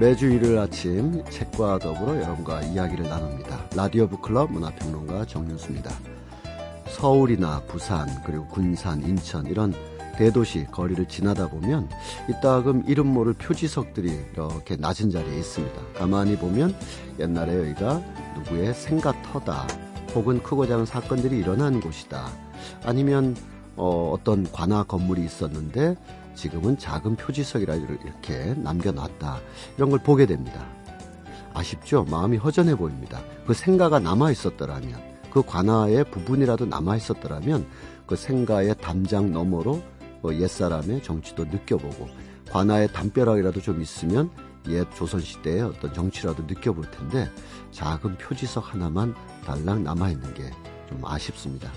매주 일요일 아침 책과 더불어 여러분과 이야기를 나눕니다. 라디오 북클럽 문화평론가 정윤수입니다. 서울이나 부산 그리고 군산, 인천 이런 대도시 거리를 지나다 보면 이따금 이름 모를 표지석들이 이렇게 낮은 자리에 있습니다. 가만히 보면 옛날에 여기가 누구의 생가터다 혹은 크고 작은 사건들이 일어난 곳이다. 아니면 어, 어떤 관아 건물이 있었는데 지금은 작은 표지석이라 이렇게 남겨놨다. 이런 걸 보게 됩니다. 아쉽죠? 마음이 허전해 보입니다. 그 생가가 남아 있었더라면, 그 관아의 부분이라도 남아 있었더라면, 그 생가의 담장 너머로 뭐 옛사람의 정치도 느껴보고, 관아의 담벼락이라도 좀 있으면 옛 조선시대의 어떤 정치라도 느껴볼 텐데, 작은 표지석 하나만 달랑 남아있는 게 좀 아쉽습니다.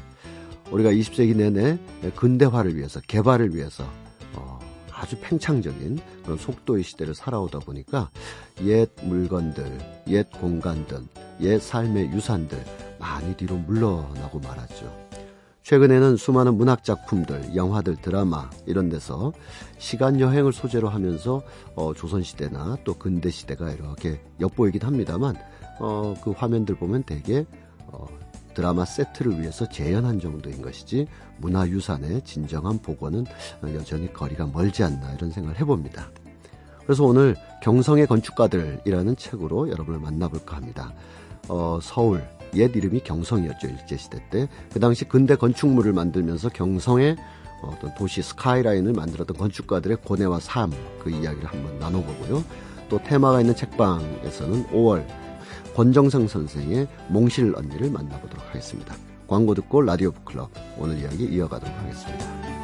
우리가 20세기 내내 근대화를 위해서, 개발을 위해서 아주 팽창적인 그런 속도의 시대를 살아오다 보니까 옛 물건들, 옛 공간들, 옛 삶의 유산들 많이 뒤로 물러나고 말았죠. 최근에는 수많은 문학 작품들, 영화들, 드라마 이런 데서 시간 여행을 소재로 하면서 어, 조선 시대나 또 근대 시대가 이렇게 엿보이긴 합니다만 어, 그 화면들 보면 대개 어, 드라마 세트를 위해서 재현한 정도인 것이지 문화유산의 진정한 복원은 여전히 거리가 멀지 않나 이런 생각을 해봅니다. 그래서 오늘 경성의 건축가들이라는 책으로 여러분을 만나볼까 합니다. 어, 서울 옛 이름이 경성이었죠 일제시대 때 그 당시 근대 건축물을 만들면서 경성의 어떤 도시 스카이라인을 만들었던 건축가들의 고뇌와 삶 그 이야기를 한번 나눠보고요. 또 테마가 있는 책방에서는 5월 권정상 선생의 몽실 언니를 만나보도록 하겠습니다. 광고 듣고 라디오 북클럽 오늘 이야기 이어가도록 하겠습니다.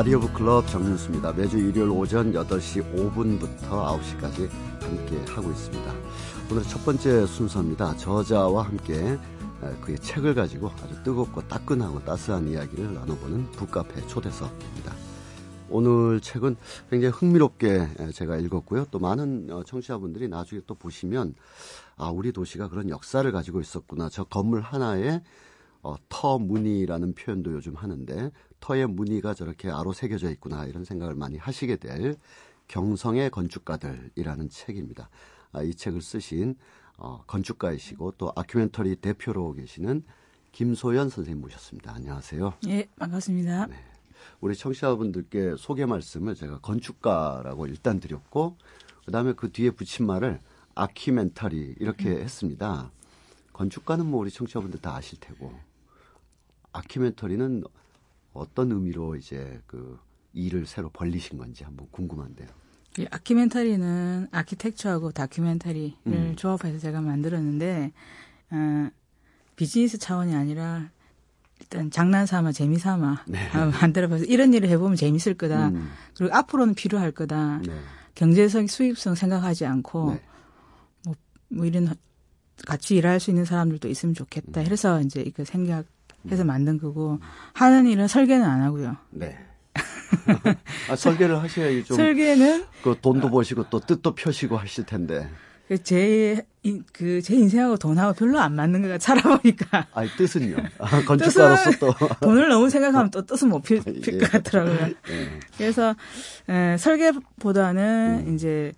라디오 북클럽 정윤수입니다. 매주 일요일 오전 8시 5분부터 9시까지 함께 하고 있습니다. 오늘 첫 번째 순서입니다. 저자와 함께 그의 책을 가지고 아주 뜨겁고 따끈하고 따스한 이야기를 나눠보는 북카페 초대석입니다. 오늘 책은 굉장히 흥미롭게 제가 읽었고요. 또 많은 어, 청취자분들이 나중에 또 보시면 아 우리 도시가 그런 역사를 가지고 있었구나. 저 건물 하나에 어, 터 무늬라는 표현도 요즘 하는데 터의 무늬가 저렇게 아로 새겨져 있구나 이런 생각을 많이 하시게 될 경성의 건축가들이라는 책입니다. 아, 이 책을 쓰신 어, 건축가이시고 또 아큐멘터리 대표로 계시는 김소연 선생님 모셨습니다. 안녕하세요. 예, 반갑습니다. 네. 우리 청취자분들께 소개 말씀을 제가 건축가라고 일단 드렸고 그다음에 그 뒤에 붙인 말을 아큐멘터리 이렇게 음. 했습니다. 건축가는 뭐 우리 청취자분들 다 아실 테고 아큐멘터리는 어떤 의미로 이제 그 일을 새로 벌리신 건지 한번 궁금한데요. 이 아키멘터리는 아키텍처하고 다큐멘터리를 음. 조합해서 제가 만들었는데 어, 비즈니스 차원이 아니라 일단 장난 삼아 재미 삼아 네. 만들어봐서 이런 일을 해보면 재밌을 거다. 음. 그리고 앞으로는 필요할 거다. 네. 경제성, 수입성 생각하지 않고 네. 뭐, 뭐 이런 같이 일할 수 있는 사람들도 있으면 좋겠다. 음. 그래서 이제 이거 생각 해서 만든 거고 하는 일은 설계는 안 하고요. 네. 아, 설계를 하셔야지 좀 설계는 그 돈도 버시고 또 뜻도 펴시고 하실 텐데. 제, 그, 제 인생하고 돈하고 별로 안 맞는 거가 살아보니까. 아니, 뜻은요? 아, 건축가로서 또. 돈을 너무 생각하면 또 뜻은 못 필, 필것 예. 같더라고요. 예. 그래서, 에, 설계보다는 음. 이제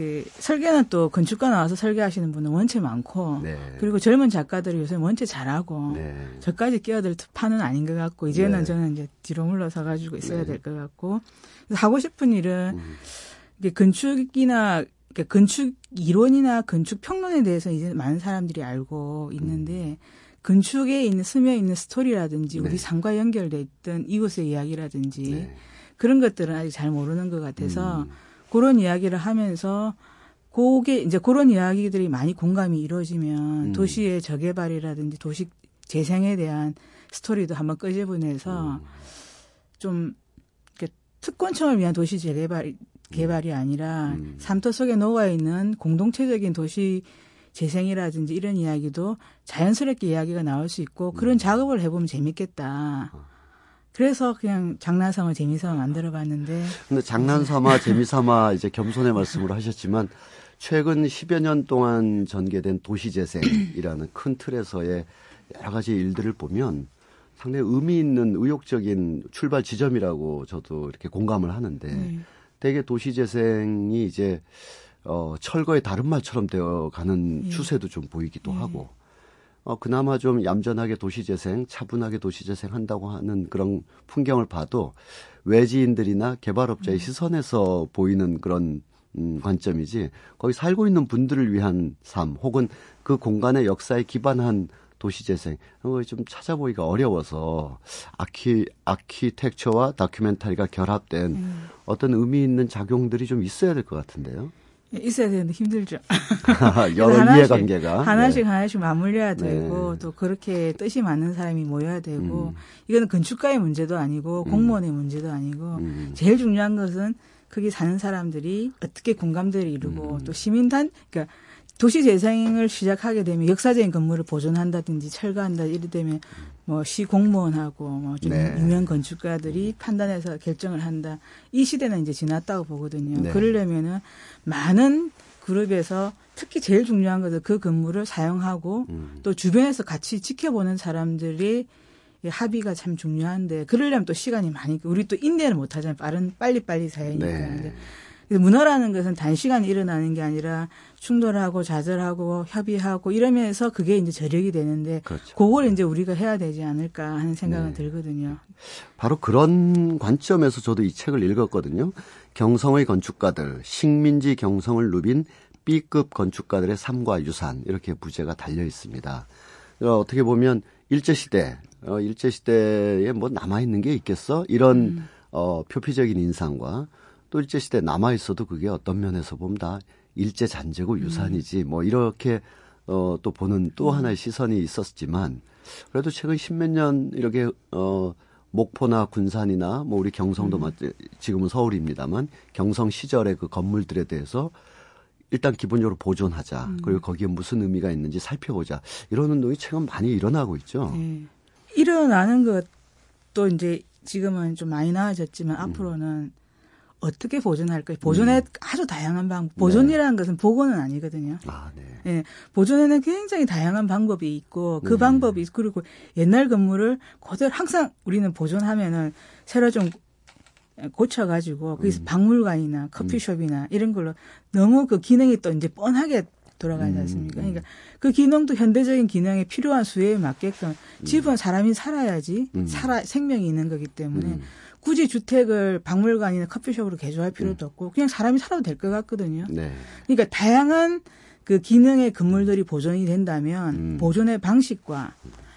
그 설계는 또 건축가 나와서 설계하시는 분은 원체 많고 네. 그리고 젊은 작가들이 요새 원체 잘하고 네. 저까지 끼어들 판은 아닌 것 같고 이제는 네. 저는 이제 뒤로 물러서 가지고 있어야 네. 될것 같고 그래서 하고 싶은 일은 음. 이게 건축이나 그러니까 건축 이론이나 건축 평론에 대해서 이제 많은 사람들이 알고 있는데 음. 건축에 있는 스며 있는 스토리라든지 우리 네. 삶과 연결돼 있던 이곳의 이야기라든지 네. 그런 것들은 아직 잘 모르는 것 같아서 음. 그런 이야기를 하면서 그게 이제 그런 이야기들이 많이 공감이 이루어지면 음. 도시의 저개발이라든지 도시 재생에 대한 스토리도 한번 끄집어내서 음. 좀 특권층을 위한 도시 재개발 개발이 아니라 음. 삶터 속에 녹아 있는 공동체적인 도시 재생이라든지 이런 이야기도 자연스럽게 이야기가 나올 수 있고 그런 음. 작업을 해보면 재밌겠다. 어. 그래서 그냥 장난삼아 재미삼아 만들어봤는데. 근데 장난삼아 재미삼아 이제 겸손의 말씀으로 하셨지만 최근 10여 년 동안 전개된 도시재생이라는 큰 틀에서의 여러 가지 일들을 보면 상당히 의미 있는 의욕적인 출발 지점이라고 저도 이렇게 공감을 하는데 네. 대개 도시재생이 이제 어, 철거의 다른 말처럼 되어 가는 네. 추세도 좀 보이기도 네. 하고 어, 그나마 좀 얌전하게 도시재생, 차분하게 도시재생 한다고 하는 그런 풍경을 봐도 외지인들이나 개발업자의 음. 시선에서 보이는 그런 음, 관점이지 거기 살고 있는 분들을 위한 삶 혹은 그 공간의 역사에 기반한 도시재생 이런 걸좀 찾아보기가 어려워서 아키 아키텍처와 다큐멘터리가 결합된 음. 어떤 의미 있는 작용들이 좀 있어야 될 것 같은데요. 있어야 되는데 힘들죠. 여러 하나씩, 이해관계가 하나씩 네. 하나씩 맞물려야 되고 네. 또 그렇게 뜻이 맞는 사람이 모여야 되고 음. 이거는 건축가의 문제도 아니고 음. 공무원의 문제도 아니고 음. 제일 중요한 것은 거기 사는 사람들이 어떻게 공감대를 이루고 음. 또 시민단 그러니까 도시 재생을 시작하게 되면 역사적인 건물을 보존한다든지 철거한다 이래 되면 뭐 시 공무원하고 뭐좀 네. 유명 건축가들이 판단해서 결정을 한다. 이 시대는 이제 지났다고 보거든요. 네. 그러려면은 많은 그룹에서 특히 제일 중요한 것은 그 건물을 사용하고 음. 또 주변에서 같이 지켜보는 사람들이 합의가 참 중요한데 그러려면 또 시간이 많이 우리 또 인내를 못 하잖아요. 빠른 빨리빨리 사야니까. 네. 문화라는 것은 단시간에 일어나는 게 아니라 충돌하고 좌절하고 협의하고 이러면서 그게 이제 저력이 되는데 그렇죠. 그걸 이제 우리가 해야 되지 않을까 하는 생각은 네. 들거든요. 바로 그런 관점에서 저도 이 책을 읽었거든요. 경성의 건축가들, 식민지 경성을 누빈 B급 건축가들의 삶과 유산 이렇게 부제가 달려 있습니다. 그러니까 어떻게 보면 일제 시대, 어, 일제 시대에 뭐 남아 있는 게 있겠어? 이런 음. 어, 표피적인 인상과 또 일제 시대 남아 있어도 그게 어떤 면에서 보면 다 일제 잔재고 음. 유산이지 뭐 이렇게 어, 또 보는 또 음. 하나의 시선이 있었지만 그래도 최근 십몇 년 이렇게 어, 목포나 군산이나 뭐 우리 경성도 음. 지금은 서울입니다만 경성 시절의 그 건물들에 대해서 일단 기본적으로 보존하자. 음. 그리고 거기에 무슨 의미가 있는지 살펴보자. 이런 운동이 최근 많이 일어나고 있죠. 네. 일어나는 것도 이제 지금은 좀 많이 나아졌지만 음. 앞으로는 어떻게 보존할까? 보존에 음. 아주 다양한 방법. 보존이라는 네. 것은 복원은 아니거든요. 아, 네. 예, 보존에는 굉장히 다양한 방법이 있고 그 네. 방법이 그리고 옛날 건물을 그대로 항상 우리는 보존하면은 새로 좀 고쳐가지고 거기서 음. 박물관이나 커피숍이나 음. 이런 걸로 너무 그 기능이 또 이제 뻔하게 돌아가지 음. 않습니까? 그러니까 그 기능도 현대적인 기능에 필요한 수요에 맞게끔 음. 집은 사람이 살아야지 살아 생명이 있는 거기 때문에 굳이 주택을 박물관이나 커피숍으로 개조할 필요도 음. 없고 그냥 사람이 살아도 될 것 같거든요. 네. 그러니까 다양한 그 기능의 건물들이 보존이 된다면 음. 보존의 방식과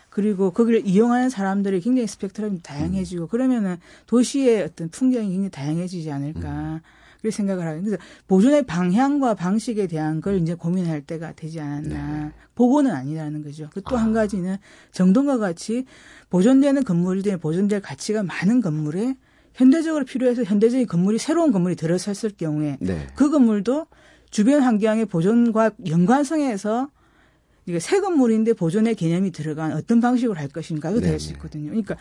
그리고 거기를 이용하는 사람들이 굉장히 스펙트럼이 다양해지고 음. 그러면은 도시의 어떤 풍경이 굉장히 다양해지지 않을까. 음. 그렇게 생각을 하고 그래서 보존의 방향과 방식에 대한 걸 이제 고민할 때가 되지 않았나. 네. 보고는 아니라는 거죠. 그 또한 아. 가지는 정동과 같이 보존되는 건물들에 보존될 가치가 많은 건물에 현대적으로 필요해서 현대적인 건물이 새로운 건물이 들어섰을 경우에 네. 그 건물도 주변 환경의 보존과 연관성에서 이게 새 건물인데 보존의 개념이 들어간 어떤 방식으로 할 것인가도 될 수 있거든요. 그러니까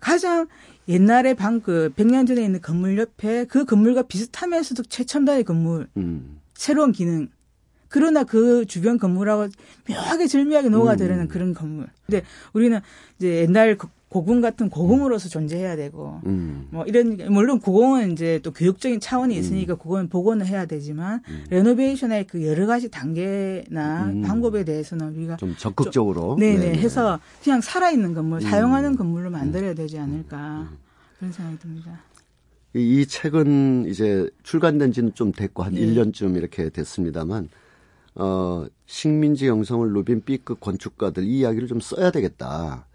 가장 옛날에 방 그 100년 전에 있는 건물 옆에 그 건물과 비슷하면서도 최첨단의 건물, 음. 새로운 기능. 그러나 그 주변 건물하고 묘하게 절묘하게 녹아들는 음. 그런 건물. 근데 우리는 이제 옛날 고궁 같은 고궁으로서 존재해야 되고 음. 뭐 이런 물론 고궁은 이제 또 교육적인 차원이 있으니까 음. 그건 복원을 해야 되지만 음. 레노베이션의 그 여러 가지 단계나 음. 방법에 대해서는 우리가 좀 적극적으로 좀, 네네, 네네 해서 그냥 살아 있는 건물 음. 사용하는 건물로 만들어야 되지 않을까 그런 생각이 듭니다. 이, 이 책은 이제 출간된 지는 좀 됐고 한 네. 1년쯤 이렇게 됐습니다만 어 식민지 영성을 누빈 B급 건축가들 이 이야기를 좀 써야 되겠다.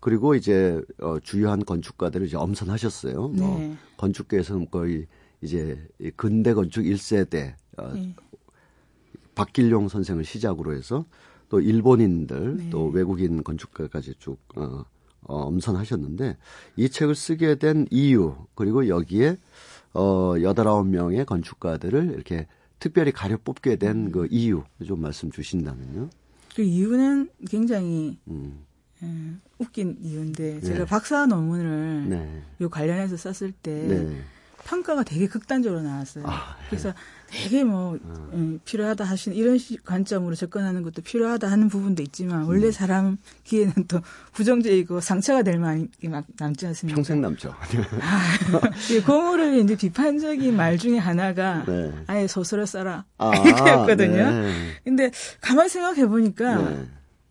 그리고 이제 어, 주요한 건축가들을 이제 엄선하셨어요. 뭐 네. 뭐 건축계에서는 거의 이제 근대 건축 1세대 어, 네. 박길용 선생을 시작으로 해서 또 일본인들 네. 또 외국인 건축가까지 쭉 어, 어, 엄선하셨는데 이 책을 쓰게 된 이유 그리고 여기에 어 여덟 아홉 명의 건축가들을 이렇게 특별히 가려 뽑게 된 그 이유 좀 말씀 주신다면요. 그 이유는 굉장히 음. 예, 웃긴 이유인데 제가 네. 박사 논문을 네. 요 관련해서 썼을 때 네. 평가가 되게 극단적으로 나왔어요. 아, 네. 그래서 되게 뭐 어. 음, 필요하다 하시는 이런 관점으로 접근하는 것도 필요하다 하는 부분도 있지만 원래 음. 사람 기에는 또 부정적이고 상처가 될 만이 막 남지 않습니까? 평생 남죠. 아, 고무를 이제 비판적인 말 중에 하나가 네. 아예 소설을 써라 아, 이렇게였거든요. 네. 근데 가만히 생각해 보니까 네.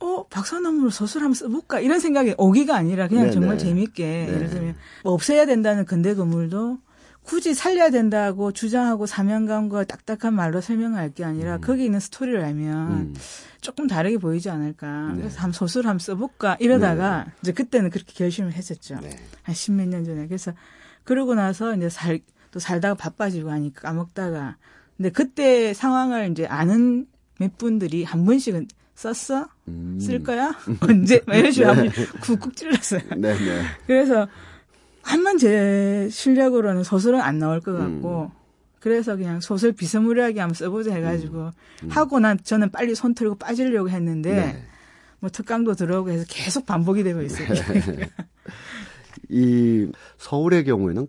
어, 박사나무로 소설 한번 써볼까? 이런 생각이 오기가 아니라 그냥 네네. 정말 재밌게. 네. 예를 들면, 뭐 없애야 된다는 근대 건물도 굳이 살려야 된다고 주장하고 사명감과 딱딱한 말로 설명할 게 아니라 음. 거기 있는 스토리를 알면 음. 조금 다르게 보이지 않을까. 네. 그래서 한 소설 한번 써볼까 이러다가 네. 이제 그때는 그렇게 결심을 했었죠. 네. 한 십몇 년 전에. 그래서 그러고 나서 이제 살, 또 살다가 바빠지고 하니까 까먹다가. 근데 그때 상황을 이제 아는 몇 분들이 한 번씩은 썼어? 음. 쓸 거야? 언제? 막 이런 식으로 네. 쿡쿡 찔렀어요. 네, 네. 그래서 한번 제 실력으로는 소설은 안 나올 것 같고 음. 그래서 그냥 소설 비스무리하게 한번 써보자 해가지고 음. 음. 하고 난 저는 빨리 손 틀고 빠지려고 했는데 네. 뭐 특강도 들어오고 해서 계속 반복이 되고 있어요. 네. 이 서울의 경우에는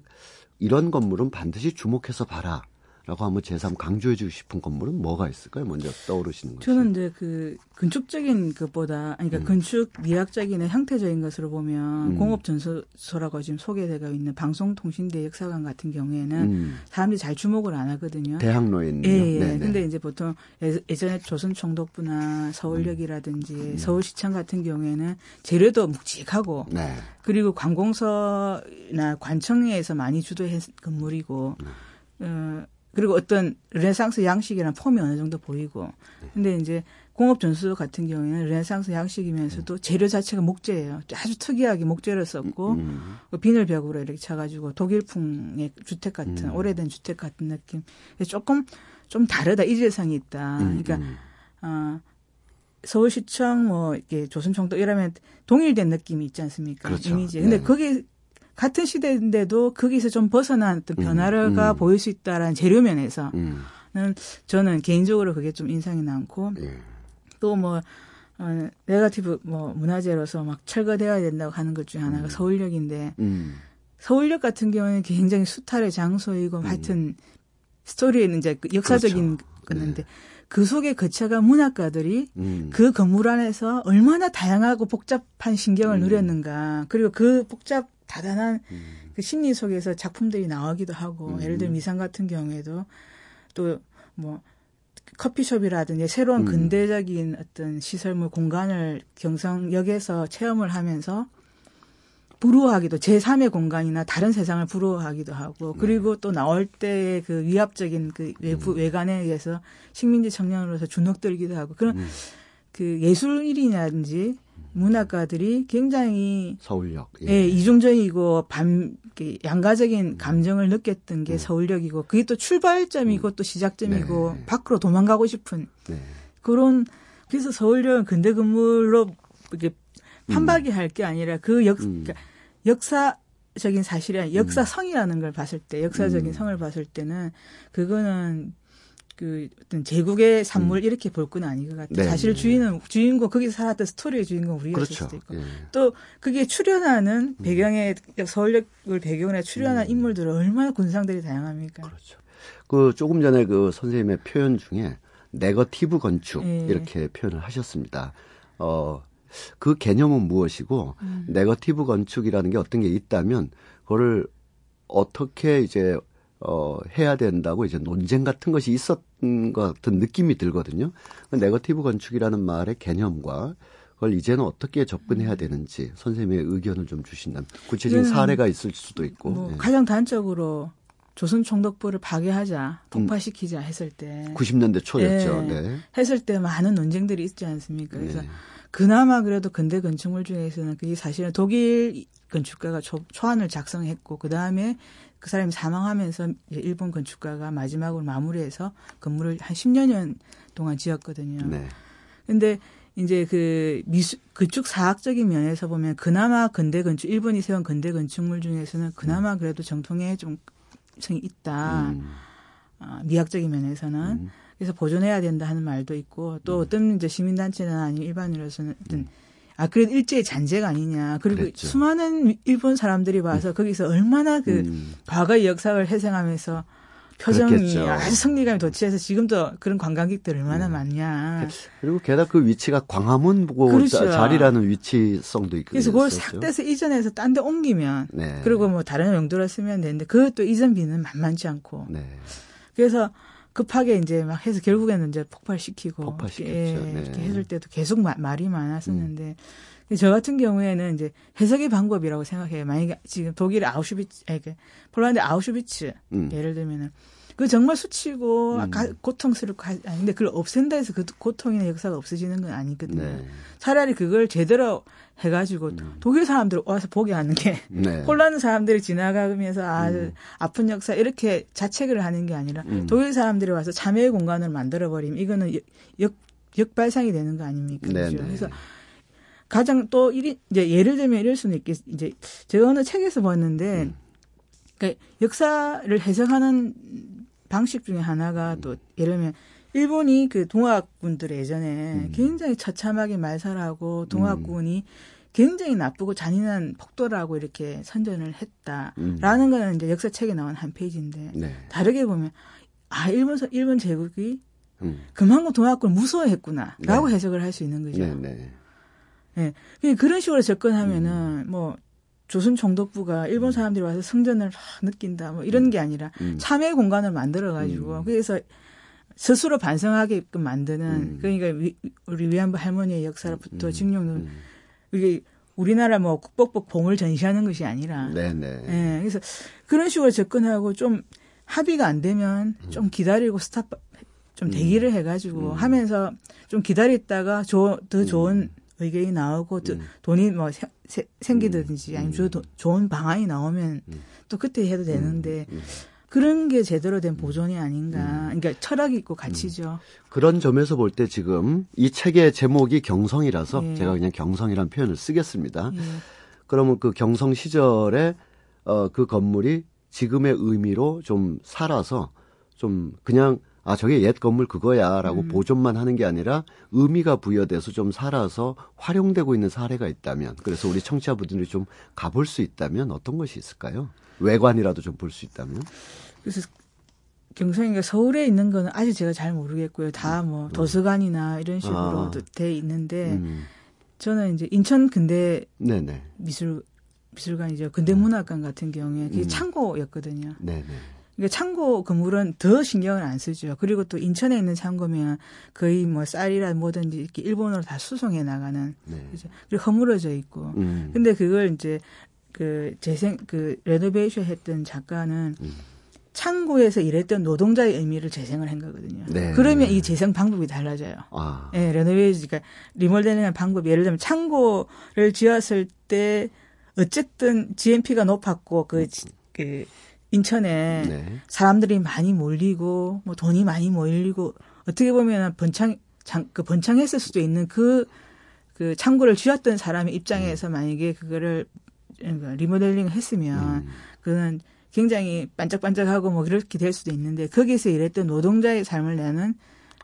이런 건물은 반드시 주목해서 봐라. 라고 한번 제3 강조해 주고 싶은 건물은 뭐가 있을까요? 먼저 떠오르시는 거죠. 저는 이제 그 건축적인 것보다 그러니까 음. 건축 미학적인 형태적인 것으로 보면 음. 공업전소라고 지금 소개되고 있는 방송통신대 역사관 같은 경우에는 음. 사람들이 잘 주목을 안 하거든요. 대학로에 있는. 예, 예. 네네. 근데 이제 보통 예전에 조선 총독부나 서울역이라든지 음. 서울시청 같은 경우에는 재료도 묵직하고 네. 그리고 관공서나 관청에서 많이 주도한 건물이고 네. 어, 그리고 어떤 르네상스 양식이나 폼이 어느 정도 보이고. 근데 이제 공업 전습소 같은 경우에는 르네상스 양식이면서도 재료 자체가 목재예요. 아주 특이하게 목재를 썼고 음. 음. 그 비늘 벽으로 이렇게 쳐가지고 독일풍의 주택 같은 음. 오래된 주택 같은 느낌. 조금 좀 다르다 이질성이 있다. 음. 그러니까 음. 어, 서울시청 뭐 이렇게 조선총독 이러면 동일된 느낌이 있지 않습니까? 그렇죠. 이미지. 근데 네. 거기 같은 시대인데도 거기서 좀 벗어난 어떤 음, 변화가 음, 음. 보일 수 있다라는 재료 면에서는 음. 저는 개인적으로 그게 좀 인상이 많고 예. 또뭐 어, 네가티브 뭐 문화재로서 막 철거되어야 된다고 하는 것 중에 하나가 음. 서울역인데 음. 서울역 같은 경우는 굉장히 수탈의 장소이고 하여튼 스토리에는 이제 그 역사적인 그렇죠. 건데 네. 그 속에 거쳐간 문학가들이 음. 그 건물 안에서 얼마나 다양하고 복잡한 신경을 음. 누렸는가. 그리고 그 복잡 다단한 음. 그 심리 속에서 작품들이 나오기도 하고 음. 예를 들면 미상 같은 경우에도 또 뭐 커피숍이라든지 새로운 음. 근대적인 어떤 시설물 공간을 경성역에서 체험을 하면서 부러워하기도 제3의 공간이나 다른 세상을 부러워하기도 하고 네. 그리고 또 나올 때의 그 위압적인 그 외부 음. 외관에 의해서 식민지 청년으로서 주눅들기도 하고 그런 음. 그 예술인이라든지 문학가들이 굉장히 서울역 예, 예 이중적이고 반 양가적인 음. 감정을 느꼈던 게 음. 서울역이고 그게 또 출발점이고 음. 또 시작점이고 네. 밖으로 도망가고 싶은 네. 그런 그래서 서울역은 근대 건물로 이렇게 판박이 할게 아니라 그 역, 음. 그러니까 역사적인 사실이 아니라 역사성이라는 걸 봤을 때 역사적인 음. 성을 봤을 때는 그거는 그 어떤 제국의 산물 음. 이렇게 볼 건 아닌 것 같아요. 네. 사실 주인은 주인공 거기서 살았던 스토리의 주인공 우리가 그렇죠. 수도 있고 예. 또 그게 출연하는 음. 배경에 서울역을 배경으로 출연한 음. 인물들은 얼마나 군상들이 다양합니까? 그렇죠. 그 조금 전에 그 선생님의 표현 중에 네거티브 건축 예. 이렇게 표현을 하셨습니다. 어, 그 개념은 무엇이고 음. 네거티브 건축이라는 게 어떤 게 있다면 그거를 어떻게 이제 어, 해야 된다고 이제 논쟁 같은 것이 있었던 것 같은 느낌이 들거든요. 그 네거티브 건축이라는 말의 개념과 그걸 이제는 어떻게 접근해야 되는지 선생님의 의견을 좀 주신다면 구체적인 사례가 있을 수도 있고. 뭐 네. 가장 단적으로 조선 총독부를 파괴하자, 폭파시키자 했을 때 90년대 초였죠. 네. 네. 했을 때 많은 논쟁들이 있지 않습니까? 그래서 네. 그나마 그래도 근대 건축물 중에서는 그게 사실은 독일 건축가가 초, 초안을 작성했고 그 다음에 그 사람이 사망하면서 일본 건축가가 마지막으로 마무리해서 건물을 한 10여 년 동안 지었거든요. 네. 근데 이제 그 미수 그쪽 사학적인 면에서 보면 그나마 근대 건축 일본이 세운 근대 건축물 중에서는 그나마 음. 그래도 정통에 좀 성이 있다. 음. 어, 미학적인 면에서는 음. 그래서 보존해야 된다 하는 말도 있고 또 음. 어떤 이제 시민단체나 아니면 일반인으로서는 어떤 음. 아 그래도 일제의 잔재가 아니냐. 그리고 그랬죠. 수많은 일본 사람들이 와서 음. 거기서 얼마나 그 음. 과거의 역사를 회상하면서 표정이 그랬겠죠. 아주 성리감이 돋치해서 지금도 그런 관광객들 얼마나 음. 많냐. 그리고 게다가 그 위치가 광화문 보고 그렇죠. 자리라는 위치성도 있고. 그래서 그걸 싹 떼서 이전해서 딴 데 옮기면 네. 그리고 뭐 다른 용도로 쓰면 되는데 그것도 이전비는 만만치 않고. 네. 그래서 급하게 이제 막 해서 결국에는 이제 폭발시키고 폭발시켰죠. 예, 네. 이렇게 했을 때도 계속 마, 말이 많았었는데 음. 저 같은 경우에는 이제 해석의 방법이라고 생각해요. 만약에 지금 독일의 아우슈비츠, 아니, 폴란드 아우슈비츠 음. 예를 들면은 그 정말 수치고 음. 가, 고통스럽고 하, 아 근데 그걸 없앤다 해서 그 고통이나 역사가 없어지는 건 아니거든요. 네. 차라리 그걸 제대로 해가지고 음. 독일 사람들 와서 보게 하는 게 네. 폴란드 사람들이 지나가면서 아 음. 아픈 역사 이렇게 자책을 하는 게 아니라 음. 독일 사람들이 와서 참여의 공간을 만들어 버리면 이거는 역 역발상이 되는 거 아닙니까? 네, 그렇죠? 그래서 가장 또 이리 이제 예를 들면 이럴 수는 있겠 이제 제가 어느 책에서 봤는데 음. 그러니까 역사를 해석하는 방식 중에 하나가 또 예를 들면 일본이 그 동학군들 예전에 음. 굉장히 처참하게 말살하고 동학군이 음. 굉장히 나쁘고 잔인한 폭도라고 이렇게 선전을 했다라는 음. 거는 이제 역사책에 나온 한 페이지인데 네. 다르게 보면 아 일본 일본 제국이 음. 그만큼 동학군을 무서워했구나라고 네. 해석을 할 수 있는 거죠. 네, 네. 네. 그런 식으로 접근하면은 음. 뭐 조선 총독부가 일본 음. 사람들이 와서 성전을 막 느낀다 뭐 이런 음. 게 아니라 음. 참회 공간을 만들어 가지고 음. 그래서 스스로 반성하게끔 만드는 음. 그러니까 우리 위안부 할머니의 역사로부터 직령을 이게 우리나라 뭐 국법복 봉을 전시하는 것이 아니라 네네. 예, 그래서 그런 식으로 접근하고 좀 합의가 안 되면 좀 기다리고 스탑 좀 대기를 해가지고 하면서 좀 기다렸다가 조, 더 좋은 의견이 나오고 음. 돈이 뭐 세, 세, 생기든지 음. 아니면 음. 좋은 방안이 나오면 음. 또 그때 해도 되는데. 그런 게 제대로 된 보존이 아닌가. 그러니까 철학이 있고 가치죠. 그런 점에서 볼 때 지금 이 책의 제목이 경성이라서 예. 제가 그냥 경성이라는 표현을 쓰겠습니다. 예. 그러면 그 경성 시절에 어, 그 건물이 지금의 의미로 좀 살아서 좀 그냥 아 저게 옛 건물 그거야라고 음. 보존만 하는 게 아니라 의미가 부여돼서 좀 살아서 활용되고 있는 사례가 있다면 그래서 우리 청취자분들이 좀 가볼 수 있다면 어떤 것이 있을까요? 외관이라도 좀 볼 수 있다면. 그래서 경성이가 서울에 있는 거는 아직 제가 잘 모르겠고요. 다뭐 음. 도서관이나 이런 식으로 아. 돼 있는데 음. 저는 이제 인천 근대 네네. 미술 미술관이죠. 근대문학관 같은 경우에 그게 음. 창고였거든요. 네네. 그러니까 창고 건물은 더 신경을 안 쓰죠. 그리고 또 인천에 있는 창고면 거의 뭐 쌀이라 뭐든지 이렇게 일본으로 다 수송해 나가는 네. 그죠. 그리고 허물어져 있고. 음. 근데 그걸 이제 그 재생 그 renovation 했던 작가는 음. 창고에서 일했던 노동자의 의미를 재생을 한 거거든요. 네. 그러면 이 재생 방법이 달라져요. 아. 예, renovation 그러니까 리모델링되는 방법 예를 들면 창고를 지었을 때 어쨌든 GNP가 높았고 그, 그 인천에 네. 사람들이 많이 몰리고 뭐 돈이 많이 몰리고 어떻게 보면 번창 장, 그 번창했을 수도 있는 그, 그 창고를 쥐었던 사람의 입장에서 음. 만약에 그거를 그러니까 리모델링을 했으면 음. 그는 굉장히 반짝반짝하고 뭐 그렇게 될 수도 있는데 거기서 일했던 노동자의 삶을 내는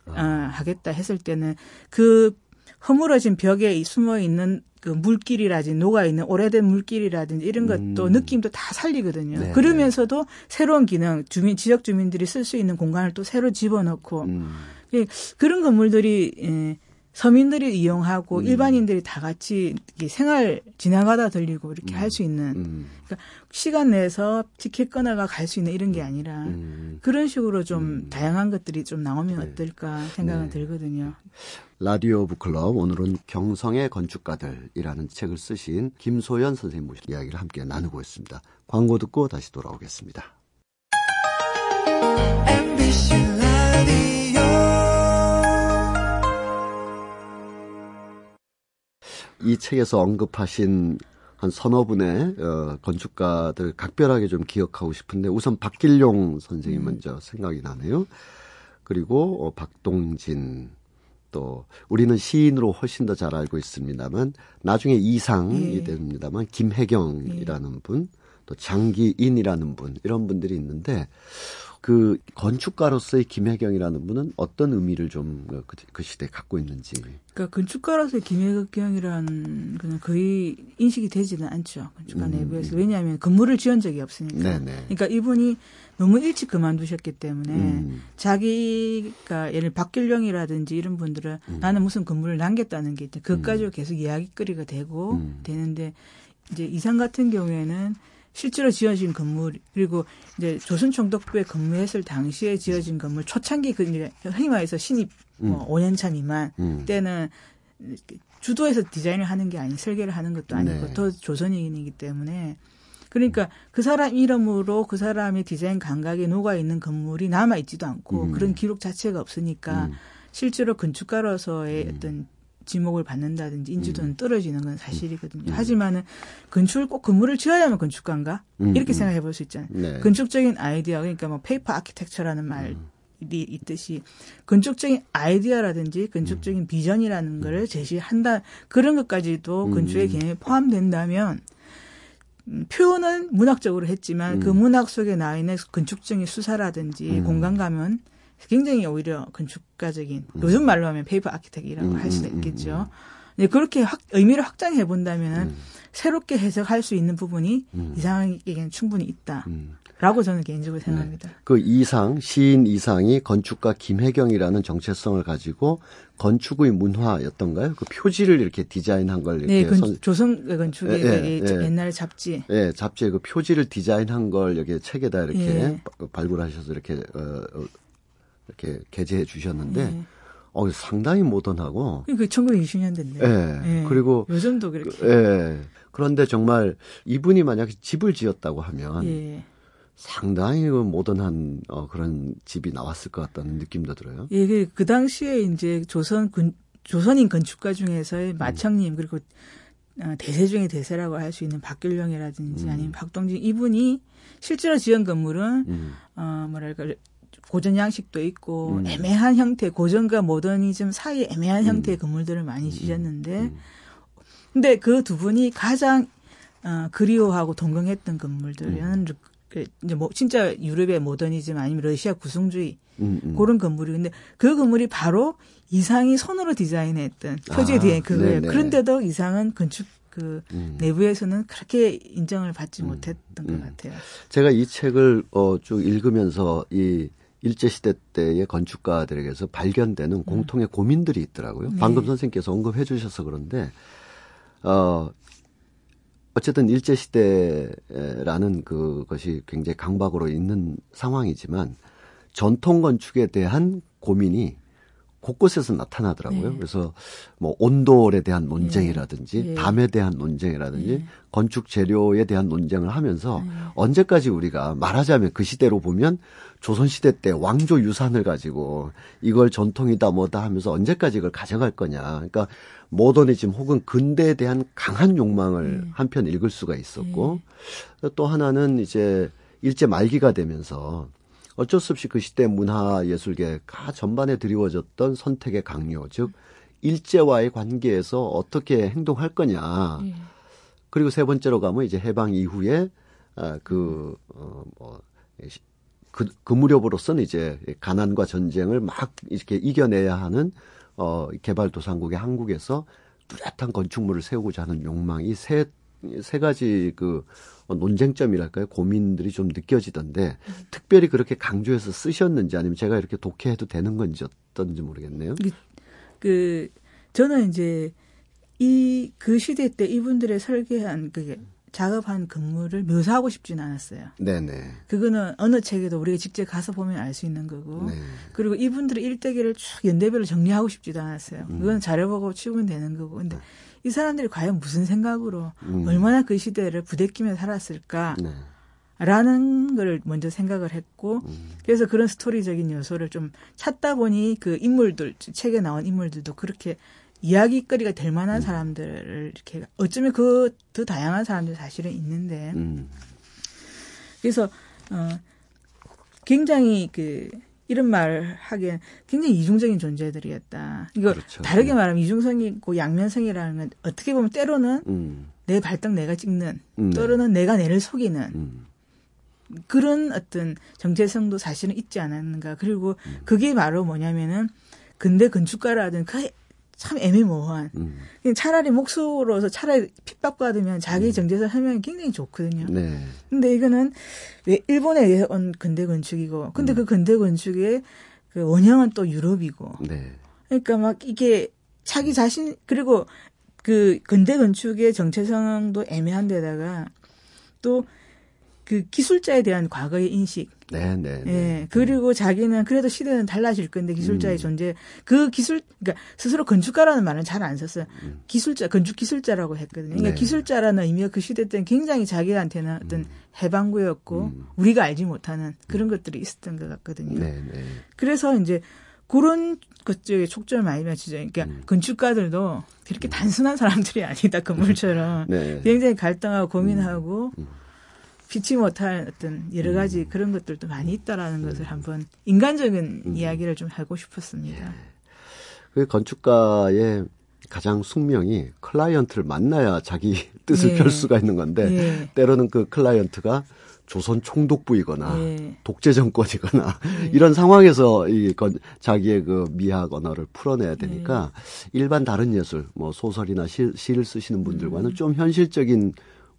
아. 어, 하겠다 했을 때는 그 허물어진 벽에 숨어 있는 그 물길이라든지 녹아 있는 오래된 물길이라든지 이런 것도 음. 느낌도 다 살리거든요. 네, 그러면서도 네. 새로운 기능, 주민 지역 주민들이 쓸 수 있는 공간을 또 새로 집어넣고 음. 예, 그런 건물들이 예, 서민들이 이용하고 음. 일반인들이 다 같이 생활 지나가다 들리고 이렇게 음. 할수 있는 음. 그러니까 시간 내서 티켓 끊어가 갈 수 있는 이런 게 아니라 음. 그런 식으로 좀 음. 다양한 것들이 좀 나오면 네. 어떨까 생각은 네. 들거든요. 라디오 북클럽 오늘은 경성의 건축가들이라는 책을 쓰신 김소연 선생님 모신 이야기를 함께 나누고 있습니다. 광고 듣고 다시 돌아오겠습니다. 이 책에서 언급하신 한 서너 분의 어, 건축가들 각별하게 좀 기억하고 싶은데 우선 박길용 선생님 음. 먼저 생각이 나네요. 그리고 어, 박동진 또 우리는 시인으로 훨씬 더 잘 알고 있습니다만 나중에 이상이 예. 됩니다만 김혜경이라는 분, 또 장기인이라는 분 이런 분들이 있는데 그 건축가로서의 김혜경이라는 분은 어떤 의미를 좀그 그 시대에 갖고 있는지. 그러니까 건축가로서의 김혜경이라는 그냥 거의 인식이 되지는 않죠. 건축가 음, 내부에서. 왜냐하면 건물을 지은 적이 없으니까. 네네. 그러니까 이분이 너무 일찍 그만두셨기 때문에 음. 자기가 예를 박길령이라든지 이런 분들은 음. 나는 무슨 건물을 남겼다는 게 있대. 그것까지로 음. 계속 이야기거리가 되고 음. 되는데 이제 이상 같은 경우에는 실제로 지어진 건물 그리고 이제 조선총독부에 근무했을 당시에 지어진 건물 초창기 그 흔히 말해서 신입 음. 뭐 5년 차 미만 음. 때는 주도해서 디자인을 하는 게 아니 설계를 하는 것도 아니고 네. 더 조선인이기 때문에 그러니까 그 사람 이름으로 그 사람의 디자인 감각에 녹아 있는 건물이 남아 있지도 않고 음. 그런 기록 자체가 없으니까 음. 실제로 건축가로서의 음. 어떤 지목을 받는다든지 인지도는 음. 떨어지는 건 사실이거든요. 음. 하지만은 건축을 꼭 건물을 지어야만 건축가인가? 음. 이렇게 음. 생각해 볼 수 있잖아요. 네. 건축적인 아이디어 그러니까 뭐 paper architecture라는 말이 있듯이 건축적인 아이디어라든지 건축적인 음. 비전이라는 거를 제시한다 그런 것까지도 건축의 개념에 포함된다면 음, 표현은 문학적으로 했지만 그 문학 속에 나와 있는 건축적인 수사라든지 공간 감은 굉장히 오히려 건축가적인 음. 요즘 말로 하면 paper architect이라고 음, 할 수가 음, 음, 있겠죠. 네, 그렇게 확, 의미를 확장해 본다면 음. 새롭게 해석할 수 있는 부분이 음. 이상에게는 충분히 있다. 라고 저는 개인적으로 네. 생각합니다. 네. 그 이상, 시인 이상이 건축가 김혜경이라는 정체성을 가지고 건축의 문화였던가요? 그 표지를 이렇게 디자인한 걸 이렇게 네, 건, 선... 조선 건축의 예, 예, 예, 옛날 잡지. 예, 잡지에 그 표지를 디자인한 걸 여기 책에다 이렇게 예. 발굴하셔서 이렇게 어, 어 이렇게 게재해 주셨는데 네. 어 상당히 모던하고 그 1920년대인데. 예. 네. 그리고 요즘도 그렇게. 예. 그런데 정말 이분이 만약에 집을 지었다고 하면 예. 상당히 그 모던한 어, 그런 집이 나왔을 것 같다는 느낌도 들어요. 예, 그, 그 당시에 이제 조선 군, 조선인 건축가 중에서의 음. 마청님 음. 그리고 어, 대세 중의 대세라고 할 수 있는 박길령이라든지 음. 아니면 박동진 이분이 실제로 지은 건물은 음. 어 뭐랄까 고전 양식도 있고 음. 애매한 형태 고전과 모더니즘 사이에 애매한 음. 형태의 건물들을 많이 음. 지셨는데 음. 근데 그 두 분이 가장 어, 그리워하고 동경했던 건물들은 음. 그 이제 뭐 진짜 유럽의 모더니즘 아니면 러시아 구성주의 음, 그런 건물이 근데 그 건물이 바로 이상이 손으로 디자인했던 표지에 대한 아, 그거예요. 네네. 그런데도 이상은 건축 그 음. 내부에서는 그렇게 인정을 받지 음. 못했던 음. 것 같아요. 제가 이 책을 어, 쭉 읽으면서 이 일제시대 때의 건축가들에게서 발견되는 음. 공통의 고민들이 있더라고요. 네. 방금 선생님께서 언급해 주셔서 그런데, 어, 어쨌든 일제시대라는 그것이 굉장히 강박으로 있는 상황이지만 전통 건축에 대한 고민이 곳곳에서 나타나더라고요. 네. 그래서 뭐 온돌에 대한 논쟁이라든지 네. 담에 대한 논쟁이라든지 네. 건축 재료에 대한 논쟁을 하면서 네. 언제까지 우리가 말하자면 그 시대로 보면 조선 시대 때 왕조 유산을 가지고 이걸 전통이다 뭐다 하면서 언제까지 이걸 가져갈 거냐. 그러니까 모더니즘 혹은 근대에 대한 강한 욕망을 네. 한편 읽을 수가 있었고 네. 또 하나는 이제 일제 말기가 되면서 어쩔 수 없이 그 시대 문화 예술계가 전반에 드리워졌던 선택의 강요, 즉 일제와의 관계에서 어떻게 행동할 거냐. 예. 그리고 세 번째로 가면 이제 해방 이후에 아, 그, 어, 뭐, 그, 그 무렵으로서는 이제 가난과 전쟁을 막 이렇게 이겨내야 하는 어, 개발도상국의 한국에서 뚜렷한 건축물을 세우고자 하는 욕망이 세, 세 가지 그 논쟁점이랄까요? 고민들이 좀 느껴지던데 음. 특별히 그렇게 강조해서 쓰셨는지 아니면 제가 이렇게 독해해도 되는 건지 어떤지 모르겠네요. 그, 그 저는 이제 이 그 시대 때 이분들의 설계한 그게 작업한 건물을 묘사하고 싶지는 않았어요. 네네. 그거는 어느 책에도 우리가 직접 가서 보면 알 수 있는 거고. 네. 그리고 이분들의 일대기를 쭉 연대별로 정리하고 싶지도 않았어요. 음. 그건 잘해보고 치우면 되는 거고. 근데 네. 이 사람들이 과연 무슨 생각으로 음. 얼마나 그 시대를 부대끼며 살았을까? 네. 라는 걸 먼저 생각을 했고 음. 그래서 그런 스토리적인 요소를 좀 찾다 보니 그 인물들 책에 나온 인물들도 그렇게 이야기거리가 될 만한 음. 사람들을 이렇게 어쩌면 그 더 다양한 사람들 사실은 있는데 음. 그래서 어 굉장히 그 이런 말을 하기엔 굉장히 이중적인 존재들이었다. 이거 그렇죠. 다르게 네. 말하면 이중성이 있고 양면성이라는 건 어떻게 보면 때로는 음. 내 발등 내가 찍는 음, 네. 또는 내가 내를 속이는 음. 그런 어떤 정체성도 사실은 있지 않았는가. 그리고 음. 그게 바로 뭐냐면은 근대 건축가라든 그 참 애매모호한. 음. 차라리 목수로서 차라리 핍박받으면 자기 음. 정체성 설명이 굉장히 좋거든요. 네. 근데 이거는 왜 일본에 온 근대 건축이고, 근데 음. 그 근대 건축의 그 원형은 또 유럽이고. 네. 그러니까 막 이게 자기 자신 그리고 그 근대 건축의 정체성도 애매한 데다가 또 그 기술자에 대한 과거의 인식. 네, 네. 네. 예. 그리고 자기는 그래도 시대는 달라질 건데 기술자의 음. 존재. 그 기술 그러니까 스스로 건축가라는 말은 잘 안 썼어요. 음. 기술자, 건축 기술자라고 했거든요. 그러니까 네. 기술자라는 의미가 그 시대 때는 굉장히 자기한테는 어떤 음. 해방구였고 음. 우리가 알지 못하는 그런 것들이 있었던 것 같거든요. 네, 네. 그래서 이제 그런 것쪽에 촉점을 많이 맞추죠. 그러니까 음. 건축가들도 그렇게 음. 단순한 사람들이 아니다. 건물처럼 네. 굉장히 갈등하고 고민하고 음. 음. 피치 못할 어떤 여러 음. 가지 그런 것들도 많이 있다라는 네. 것을 한번 인간적인 음. 이야기를 좀 하고 싶었습니다. 예. 그 건축가의 가장 숙명이 클라이언트를 만나야 자기 뜻을 예. 펼 수가 있는 건데 예. 때로는 그 클라이언트가 조선 총독부이거나 네. 독재 정권이거나 네. 이런 상황에서 이 건, 자기의 그 미학 언어를 풀어내야 되니까 네. 일반 다른 예술 뭐 소설이나 시, 시를 쓰시는 분들과는 음. 좀 현실적인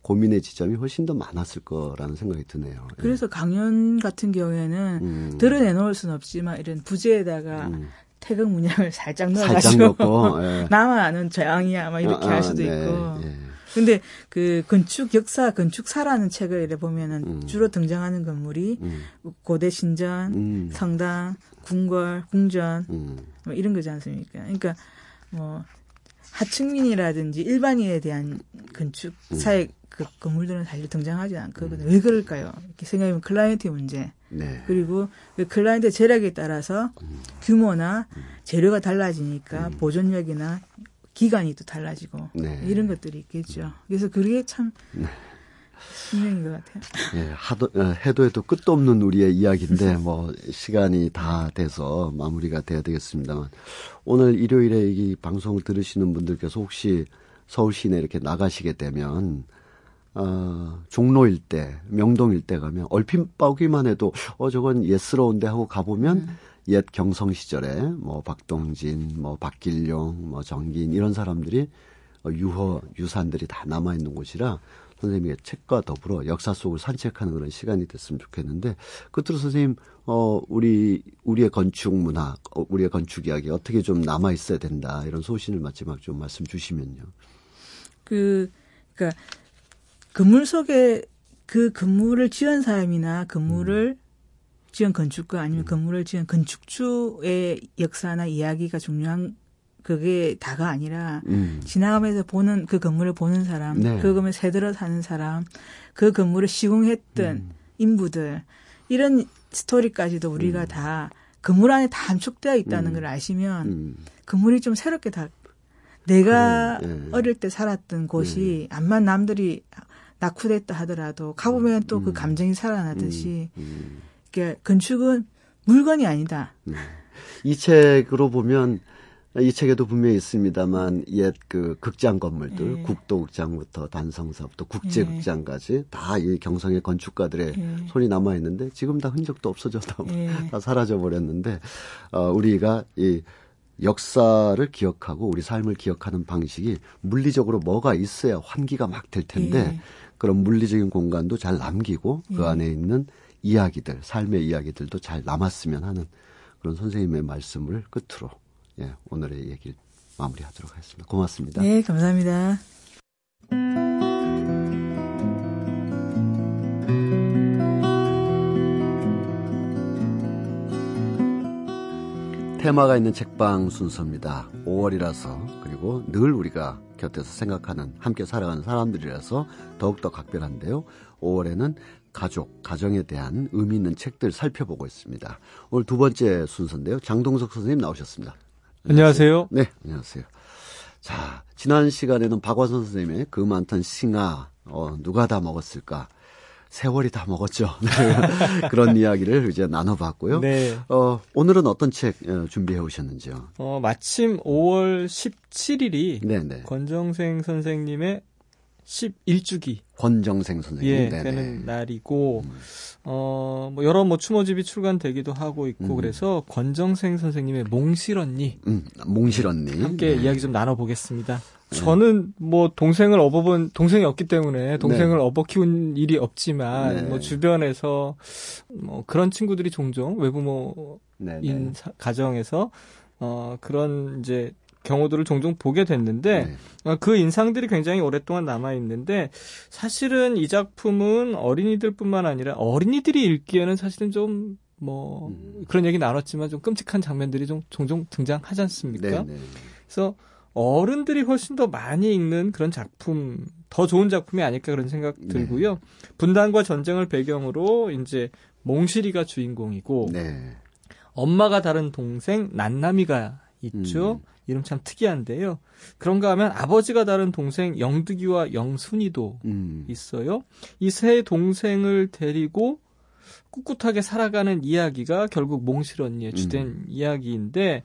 고민의 지점이 훨씬 더 많았을 거라는 생각이 드네요. 예. 그래서 강연 같은 경우에는 음. 드러내놓을 수는 없지만 이런 부재에다가 음. 태극 문양을 살짝 넣어가지고 예. 나만 아는 저양이야 막 이렇게 아, 할 수도 네. 있고 예. 근데 그 건축 역사 건축사라는 책을 이래 보면은 음. 주로 등장하는 건물이 음. 고대 신전, 음. 성당, 궁궐, 궁전 음. 뭐 이런 거지 않습니까? 그러니까 뭐 하층민이라든지 일반인에 대한 건축사의 음. 그 건물들은 사실 등장하지 않거든요. 음. 왜 그럴까요? 이렇게 생각해보면 클라이언트의 문제. 네. 그리고 그 클라이언트 재력에 따라서 규모나 재료가 달라지니까 보존력이나 기간이 또 달라지고 네. 이런 것들이 있겠죠. 그래서 그게 참 네. 분명인 것 같아요. 예, 하도, 어, 해도 해도 끝도 없는 우리의 이야기인데 뭐 시간이 다 돼서 마무리가 돼야 되겠습니다만 오늘 일요일에 이 방송을 들으시는 분들께서 혹시 서울 시내 이렇게 나가시게 되면 어, 종로 일대, 명동 일대 가면 얼핏 보기만 해도 어 저건 예스러운데 하고 가보면 음. 옛 경성 시절에 뭐 박동진, 뭐 박길용, 뭐 정긴 이런 사람들이 어, 유허 유산들이 다 남아 있는 곳이라 선생님의 책과 더불어 역사 속을 산책하는 그런 시간이 됐으면 좋겠는데 끝으로 선생님 어 우리 우리의 건축 문화, 어, 우리의 건축 이야기 어떻게 좀 남아 있어야 된다 이런 소신을 마지막 좀 말씀 주시면요. 그 그러니까 건물 속에 그 건물을 지은 사람이나 건물을 음. 지은 건축가 아니면 음. 건물을 지은 건축주의 역사나 이야기가 중요한 그게 다가 아니라 음. 지나가면서 보는 그 건물을 보는 사람, 네. 그 건물 새들어 사는 사람, 그 건물을 시공했던 음. 인부들 이런 스토리까지도 우리가 음. 다 건물 안에 다 함축되어 있다는 음. 걸 아시면 음. 건물이 좀 새롭게 다 내가 네. 어릴 때 살았던 곳이 네. 암만 남들이 낙후됐다 하더라도 가보면 또그 감정이 살아나듯이 그러니까 건축은 물건이 아니다. 네. 이 책으로 보면 이 책에도 분명히 있습니다만 옛 그 극장 건물들 예. 국도극장부터 단성사부터 국제극장까지 예. 다이 경성의 건축가들의 예. 손이 남아 있는데 지금 다 흔적도 없어져 다, 예. 다 사라져 버렸는데 어, 우리가 이 역사를 기억하고 우리 삶을 기억하는 방식이 물리적으로 뭐가 있어야 환기가 막 될 텐데 예. 그런 물리적인 공간도 잘 남기고 그 예. 안에 있는 이야기들, 삶의 이야기들도 잘 남았으면 하는 그런 선생님의 말씀을 끝으로 예, 오늘의 얘기를 마무리하도록 하겠습니다. 고맙습니다. 네, 감사합니다. 테마가 있는 책방 순서입니다. 5월이라서 그리고 늘 우리가 곁에서 생각하는 함께 살아가는 사람들이라서 더욱더 각별한데요. 5월에는 가족, 가정에 대한 의미 있는 책들 살펴보고 있습니다. 오늘 두 번째 순서인데요. 장동석 선생님 나오셨습니다. 안녕하세요. 네, 안녕하세요. 자, 지난 시간에는 박화선 선생님의 그 많던 싱아, 어, 누가 다 먹었을까? 세월이 다 먹었죠. 네. 그런 이야기를 이제 나눠봤고요. 네. 어, 오늘은 어떤 책 어, 준비해 오셨는지요? 어, 마침 5월 17일이 네네. 권정생 선생님의 11주기 권정생 선생님 예, 네네. 되는 날이고 음. 어 뭐 여러 뭐 추모집이 출간되기도 하고 있고 음. 그래서 권정생 선생님의 몽실 언니 음, 몽실 언니 함께 네. 이야기 좀 나눠 보겠습니다. 네. 저는 뭐 동생을 업어본 동생이 없기 때문에 동생을 네. 업어 키운 일이 없지만 네. 뭐 주변에서 뭐 그런 친구들이 종종 외부모인 네, 네. 가정에서 어 그런 이제 경우들을 종종 보게 됐는데 네. 어, 그 인상들이 굉장히 오랫동안 남아 있는데 사실은 이 작품은 어린이들뿐만 아니라 어린이들이 읽기에는 사실은 좀 뭐, 음. 그런 얘기 나눴지만 좀 끔찍한 장면들이 좀 종종 등장하지 않습니까? 네, 네. 그래서 어른들이 훨씬 더 많이 읽는 그런 작품, 더 좋은 작품이 아닐까 그런 생각 네. 들고요. 분단과 전쟁을 배경으로 이제 몽실이가 주인공이고, 네. 엄마가 다른 동생 난남이가 있죠. 음. 이름 참 특이한데요. 그런가 하면 아버지가 다른 동생 영득이와 영순이도 음. 있어요. 이 세 동생을 데리고 꿋꿋하게 살아가는 이야기가 결국 몽실 언니의 주된 음. 이야기인데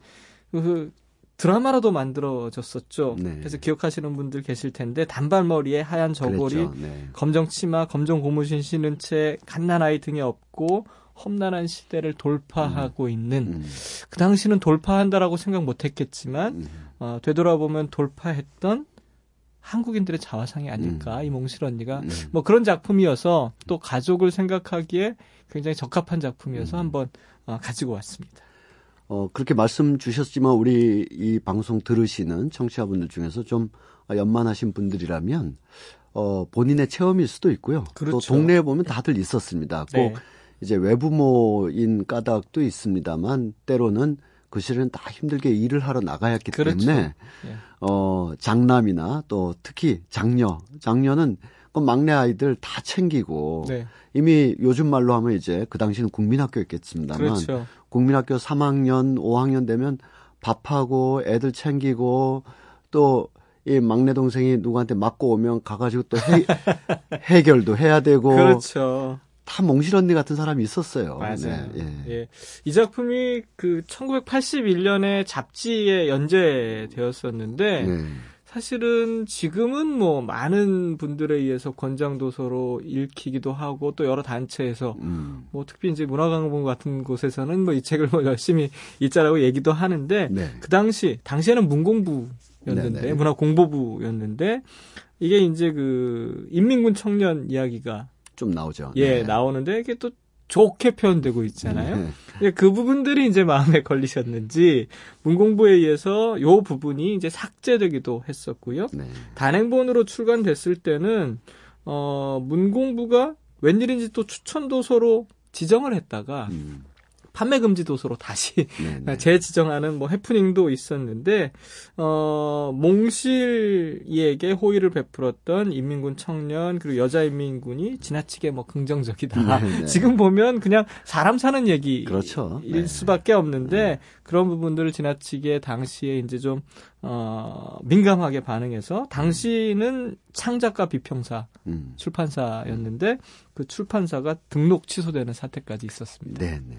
그 드라마로도 만들어졌었죠. 네. 그래서 기억하시는 분들 계실 텐데 단발머리에 하얀 저고리, 네. 검정 치마, 검정 고무신 신은 채 갓난아이 등에 업고 험난한 시대를 돌파하고 음. 있는 음. 그 당시는 돌파한다라고 생각 못했겠지만 음. 어, 되돌아보면 돌파했던 한국인들의 자화상이 아닐까 음. 이 몽실 언니가 음. 뭐 그런 작품이어서 또 가족을 생각하기에 굉장히 적합한 작품이어서 음. 한번 어, 가지고 왔습니다. 어, 그렇게 말씀 주셨지만 우리 이 방송 들으시는 청취자분들 중에서 좀 연만하신 분들이라면 어, 본인의 체험일 수도 있고요. 그렇죠. 또 동네에 보면 다들 있었습니다. 꼭 네. 이제 외부모인 까닭도 있습니다만 때로는 그 시절은 다 힘들게 일을 하러 나가야했기 그렇죠. 때문에 예. 어 장남이나 또 특히 장녀 장녀는 그 막내 아이들 다 챙기고 네. 이미 요즘 말로 하면 이제 그 당시는 국민학교였겠습니다만 그렇죠. 국민학교 3학년 5학년 되면 밥하고 애들 챙기고 또 이 막내 동생이 누구한테 맞고 오면 가가지고 또 해, 해결도 해야 되고 그렇죠. 다 몽실 언니 같은 사람이 있었어요. 맞아요. 네, 예. 예. 이 작품이 그 1981년에 잡지에 연재되었었는데 네. 사실은 지금은 뭐 많은 분들에 의해서 권장 도서로 읽히기도 하고 또 여러 단체에서 음. 뭐 특히 이제 문화광본 같은 곳에서는 뭐 이 책을 뭐 열심히 읽자라고 얘기도 하는데 네. 그 당시 당시에는 문공부였는데 네, 네. 문화공보부였는데 이게 이제 그 인민군 청년 이야기가 좀 나오죠. 예, 네. 나오는데 이게 또 좋게 표현되고 있잖아요. 네. 그 부분들이 이제 마음에 걸리셨는지 문공부에 의해서 요 부분이 이제 삭제되기도 했었고요. 네. 단행본으로 출간됐을 때는 어 문공부가 웬일인지 또 추천 도서로 지정을 했다가 음. 판매 금지 도서로 다시. 재지정하는 뭐 해프닝도 있었는데 어 몽실이에게 호의를 베풀었던 인민군 청년 그리고 여자 인민군이 지나치게 뭐 긍정적이다. 네네. 네. 지금 보면 그냥 사람 사는 얘기일 그렇죠. 네. 수밖에 없는데 네. 그런 부분들을 지나치게 당시에 이제 좀 어, 민감하게 반응해서 당시는 창작가 비평사 음. 출판사였는데 그 출판사가 등록 취소되는 사태까지 있었습니다. 네, 네.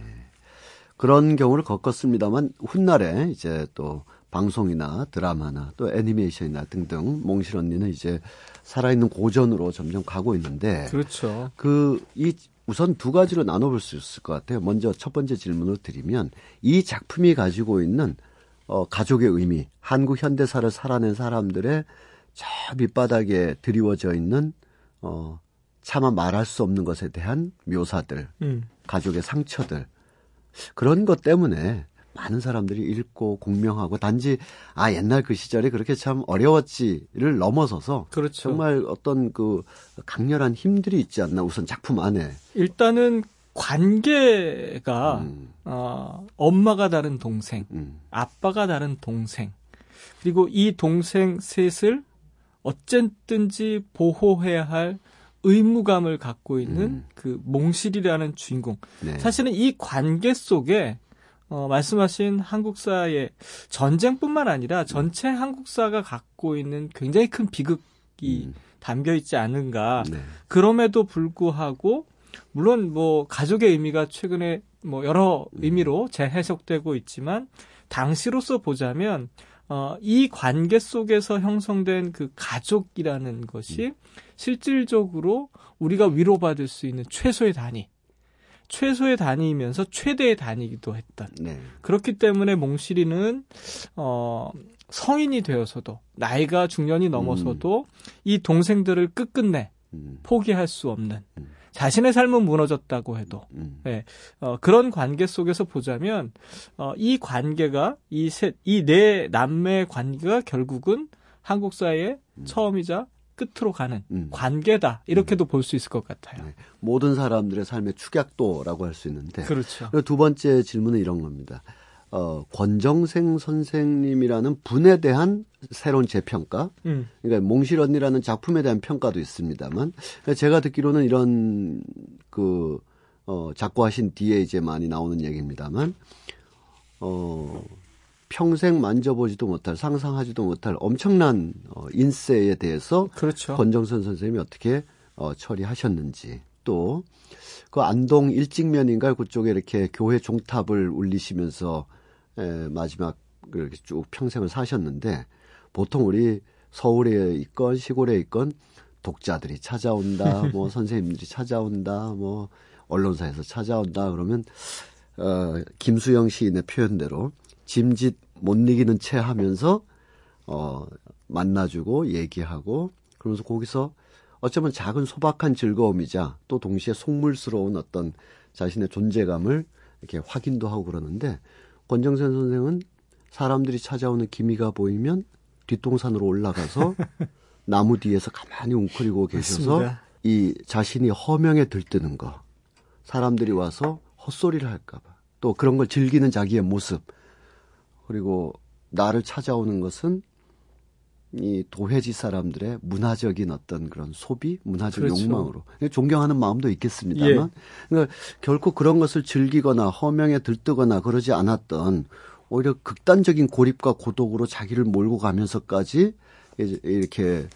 그런 경우를 겪었습니다만 훗날에 이제 또 방송이나 드라마나 또 애니메이션이나 등등 몽실 언니는 이제 살아있는 고전으로 점점 가고 있는데 그렇죠. 그 이 우선 두 가지로 나눠볼 수 있을 것 같아요. 먼저 첫 번째 질문을 드리면 이 작품이 가지고 있는 어, 가족의 의미, 한국 현대사를 살아낸 사람들의 저 밑바닥에 드리워져 있는 어, 차마 말할 수 없는 것에 대한 묘사들, 음. 가족의 상처들, 그런 것 때문에 많은 사람들이 읽고 공명하고 단지 아 옛날 그 시절에 그렇게 참 어려웠지를 넘어서서 그렇죠. 정말 어떤 그 강렬한 힘들이 있지 않나 우선 작품 안에 일단은 관계가 음. 어, 엄마가 다른 동생, 음. 아빠가 다른 동생 그리고 이 동생 셋을 어쨌든지 보호해야 할 의무감을 갖고 있는 음. 그 몽실이라는 주인공. 네. 사실은 이 관계 속에 어, 말씀하신 한국사의 전쟁뿐만 아니라 전체 한국사가 갖고 있는 굉장히 큰 비극이 음. 담겨 있지 않은가. 네. 그럼에도 불구하고 물론 뭐 가족의 의미가 최근에 뭐 여러 음. 의미로 재해석되고 있지만 당시로서 보자면 어, 이 관계 속에서 형성된 그 가족이라는 것이 음. 실질적으로 우리가 위로받을 수 있는 최소의 단위. 최소의 단위이면서 최대의 단위이기도 했던. 네. 그렇기 때문에 몽실이는 어 성인이 되어서도 나이가 중년이 넘어서도 음. 이 동생들을 끝끝내 음. 포기할 수 없는 음. 자신의 삶은 무너졌다고 해도 음. 네, 어, 그런 관계 속에서 보자면 어, 이 관계가 이셋이네 남매 관계가 결국은 한국 사회의 음. 처음이자 끝으로 가는 음. 관계다 이렇게도 음. 볼수 있을 것 같아요. 네. 모든 사람들의 삶의 축약도라고 할 수 있는데 그렇죠. 두 번째 질문은 이런 겁니다. 어, 권정생 선생님이라는 분에 대한 새로운 재평가, 음. 그러니까 몽실 언니라는 작품에 대한 평가도 있습니다만, 제가 듣기로는 이런 그, 어, 작고하신 뒤에 이제 많이 나오는 얘기입니다만, 어, 평생 만져보지도 못할, 상상하지도 못할 엄청난 어, 인세에 대해서 그렇죠. 권정선 선생님이 어떻게 어, 처리하셨는지, 또, 그 안동 일직면인가 그쪽에 이렇게 교회 종탑을 울리시면서 에, 마지막 이렇게 쭉 평생을 사셨는데 보통 우리 서울에 있건 시골에 있건 독자들이 찾아온다, 뭐 선생님들이 찾아온다, 뭐 언론사에서 찾아온다 그러면 어, 김수영 시인의 표현대로 짐짓 못 이기는 채 하면서 어, 만나주고 얘기하고 그러면서 거기서 어쩌면 작은 소박한 즐거움이자 또 동시에 속물스러운 어떤 자신의 존재감을 이렇게 확인도 하고 그러는데 권정선 선생은 사람들이 찾아오는 기미가 보이면 뒷동산으로 올라가서 나무 뒤에서 가만히 웅크리고 계셔서 맞습니다. 이 자신이 허명에 들뜨는 거 사람들이 와서 헛소리를 할까봐 또 그런 걸 즐기는 자기의 모습 그리고 나를 찾아오는 것은 이 도회지 사람들의 문화적인 어떤 그런 소비, 문화적 그렇죠. 욕망으로 존경하는 마음도 있겠습니다만, 예. 그러니까 결코 그런 것을 즐기거나 허명에 들뜨거나 그러지 않았던 오히려 극단적인 고립과 고독으로 자기를 몰고 가면서까지 이렇게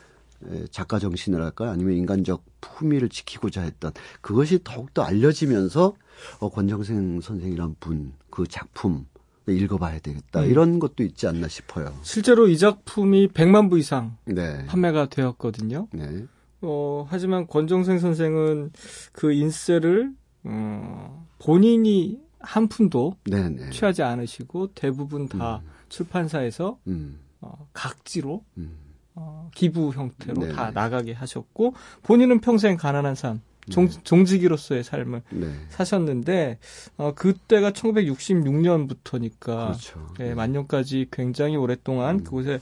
작가 정신을 할까요? 아니면 인간적 품위를 지키고자 했던 그것이 더욱더 알려지면서 어, 권정생 선생이란 분, 그 작품, 읽어봐야 되겠다 음. 이런 것도 있지 않나 싶어요. 실제로 이 작품이 100만 부 이상 네. 판매가 되었거든요. 네. 어, 하지만 권정생 선생은 그 인쇄를 어, 본인이 한 푼도 네네. 네. 취하지 않으시고 대부분 다 음. 출판사에서 음. 어, 각지로 음. 어, 기부 형태로 네네. 다 네. 나가게 하셨고 본인은 평생 가난한 삶 종, 네. 종직이로서의 삶을 네. 사셨는데 어, 그때가 1966년부터니까 그렇죠. 예, 네, 만년까지 굉장히 오랫동안 음. 그곳에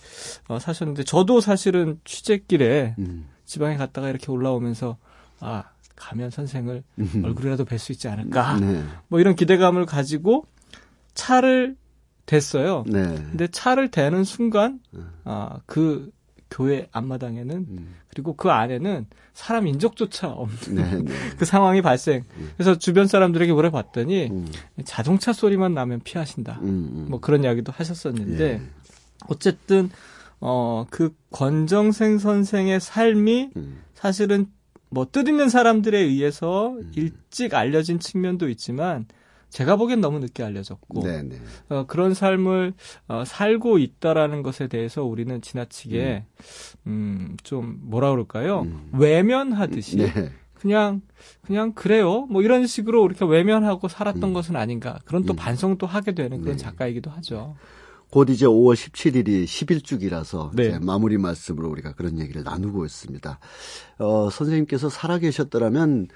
어, 사셨는데 저도 사실은 취재길에 음. 지방에 갔다가 이렇게 올라오면서 아 가면 선생을 음. 얼굴이라도 뵐 수 있지 않을까 네. 뭐 이런 기대감을 가지고 차를 댔어요. 네. 근데 차를 대는 순간 네. 아그 교회 앞마당에는 음. 그리고 그 안에는 사람 인적조차 없는 네, 네. 그 상황이 발생. 음. 그래서 주변 사람들에게 물어봤더니 음. 자동차 소리만 나면 피하신다. 음, 음. 뭐 그런 이야기도 하셨었는데 예. 어쨌든 어 그 권정생 선생의 삶이 음. 사실은 뭐 뜻있는 사람들에 의해서 일찍 알려진 측면도 있지만 제가 보기엔 너무 늦게 알려졌고 네네. 네. 어, 그런 삶을 어, 살고 있다라는 것에 대해서 우리는 지나치게 음, 좀 뭐라 그럴까요? 음. 외면하듯이 네. 그냥 그냥 그래요. 뭐 이런 식으로 이렇게 외면하고 살았던 음. 것은 아닌가. 그런 또 음. 반성도 하게 되는 그런 네. 작가이기도 하죠. 곧 이제 5월 17일이 10일주기라서 네. 마무리 말씀으로 우리가 그런 얘기를 나누고 있습니다. 어, 선생님께서 살아계셨더라면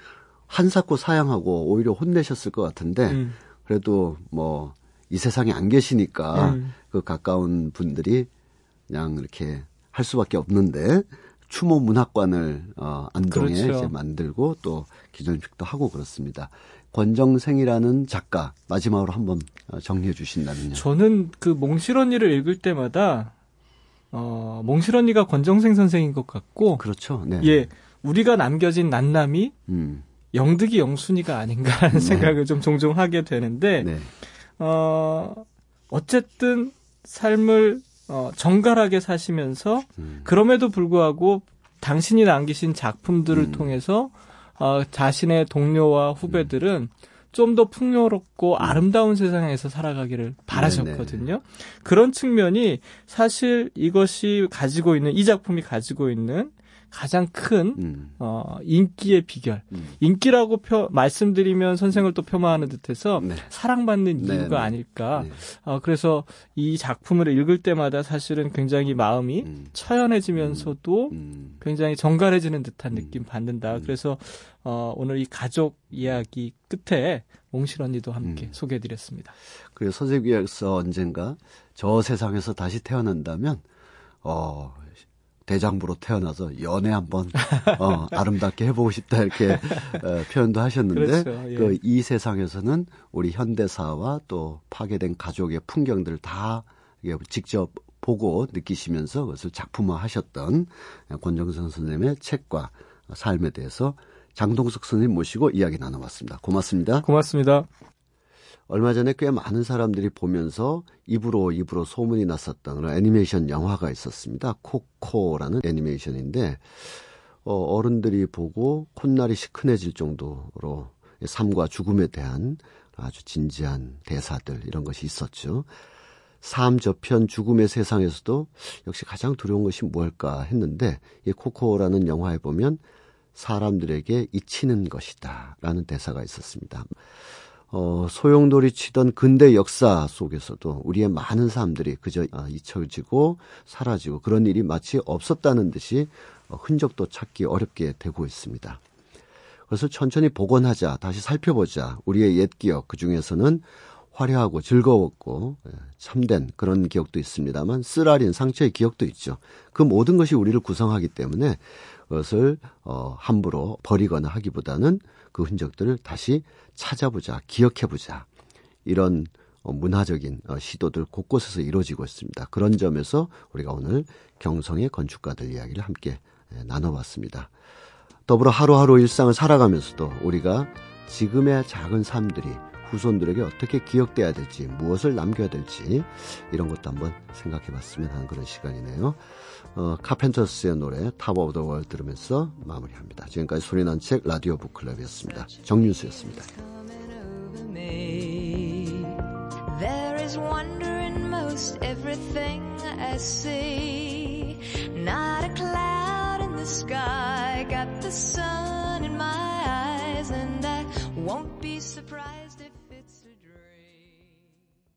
한사코 사양하고 오히려 혼내셨을 것 같은데 음. 그래도 뭐 이 세상에 안 계시니까 음. 그 가까운 분들이 그냥 이렇게 할 수밖에 없는데 추모 문학관을 어 안동에 그렇죠. 이제 만들고 또 기념식도 하고 그렇습니다. 권정생이라는 작가 마지막으로 한번 어, 정리해 주신다면요. 저는 그 몽실언니를 읽을 때마다 어 몽실언니가 권정생 선생인 것 같고 그렇죠. 네. 예. 우리가 남겨진 난남이 음. 영득이 영순이가 아닌가라는 네. 생각을 좀 종종 하게 되는데 네. 어 어쨌든 삶을 어, 정갈하게 사시면서 음. 그럼에도 불구하고 당신이 남기신 작품들을 음. 통해서 어, 자신의 동료와 후배들은 음. 좀더 풍요롭고 음. 아름다운 세상에서 살아가기를 바라셨거든요. 네네. 그런 측면이 사실 이것이 가지고 있는 이 작품이 가지고 있는 가장 큰 음. 어, 인기의 비결. 음. 인기라고 표, 말씀드리면 선생을 또 폄하하는 듯해서 네. 사랑받는 네, 이유가 네. 아닐까. 네. 어, 그래서 이 작품을 읽을 때마다 사실은 굉장히 마음이 음. 처연해지면서도 음. 음. 굉장히 정갈해지는 듯한 음. 느낌 받는다. 그래서 어, 오늘 이 가족 이야기 끝에 몽실 언니도 함께 소개해드렸습니다. 그리고 서재기에서 언젠가 저 세상에서 다시 태어난다면 어, 대장부로 태어나서 연애 한번 어, 아름답게 해보고 싶다 이렇게 어, 표현도 하셨는데 그렇죠, 예. 그이 세상에서는 우리 현대사와 또 파괴된 가족의 풍경들을 다 직접 보고 느끼시면서 그것을 작품화하셨던 권정선 선생님의 책과 삶에 대해서 장동석 선생님 모시고 이야기 나눠봤습니다. 고맙습니다. 고맙습니다. 얼마 전에 꽤 많은 사람들이 보면서 입으로 입으로 소문이 났었던 그런 애니메이션 영화가 있었습니다. 코코라는 애니메이션인데 어, 어른들이 보고 콧날이 시큰해질 정도로 삶과 죽음에 대한 아주 진지한 대사들 이런 것이 있었죠. 삶 저편 죽음의 세상에서도 역시 가장 두려운 것이 뭘까 했는데 이 코코라는 영화에 보면 사람들에게 잊히는 것이다 라는 대사가 있었습니다. 어, 소용돌이 치던 근대 역사 속에서도 우리의 많은 사람들이 그저 아, 잊혀지고 사라지고 그런 일이 마치 없었다는 듯이 어, 흔적도 찾기 어렵게 되고 있습니다. 그래서 천천히 복원하자, 다시 살펴보자. 우리의 옛 기억, 그 중에서는 화려하고 즐거웠고 예, 참된 그런 기억도 있습니다만 쓰라린 상처의 기억도 있죠. 그 모든 것이 우리를 구성하기 때문에 그것을 어, 함부로 버리거나 하기보다는 그 흔적들을 다시 찾아보자, 기억해보자. 이런 어, 문화적인 어, 시도들 곳곳에서 이루어지고 있습니다. 그런 점에서 우리가 오늘 경성의 건축가들 이야기를 함께 예, 나눠봤습니다. 더불어 하루하루 일상을 살아가면서도 우리가 지금의 작은 삶들이 후손들에게 어떻게 기억돼야 될지, 무엇을 남겨야 될지 이런 것도 한번 생각해 봤으면 하는 그런 시간이네요. 어, 카펜터스의 노래 Top of the World 들으면서 마무리합니다. 지금까지 소리난 책 라디오 북클럽이었습니다. 정윤수였습니다. There is wonder in most everything I see. Not a cloud in the sky, got the sun in my eyes, and I won't be surprised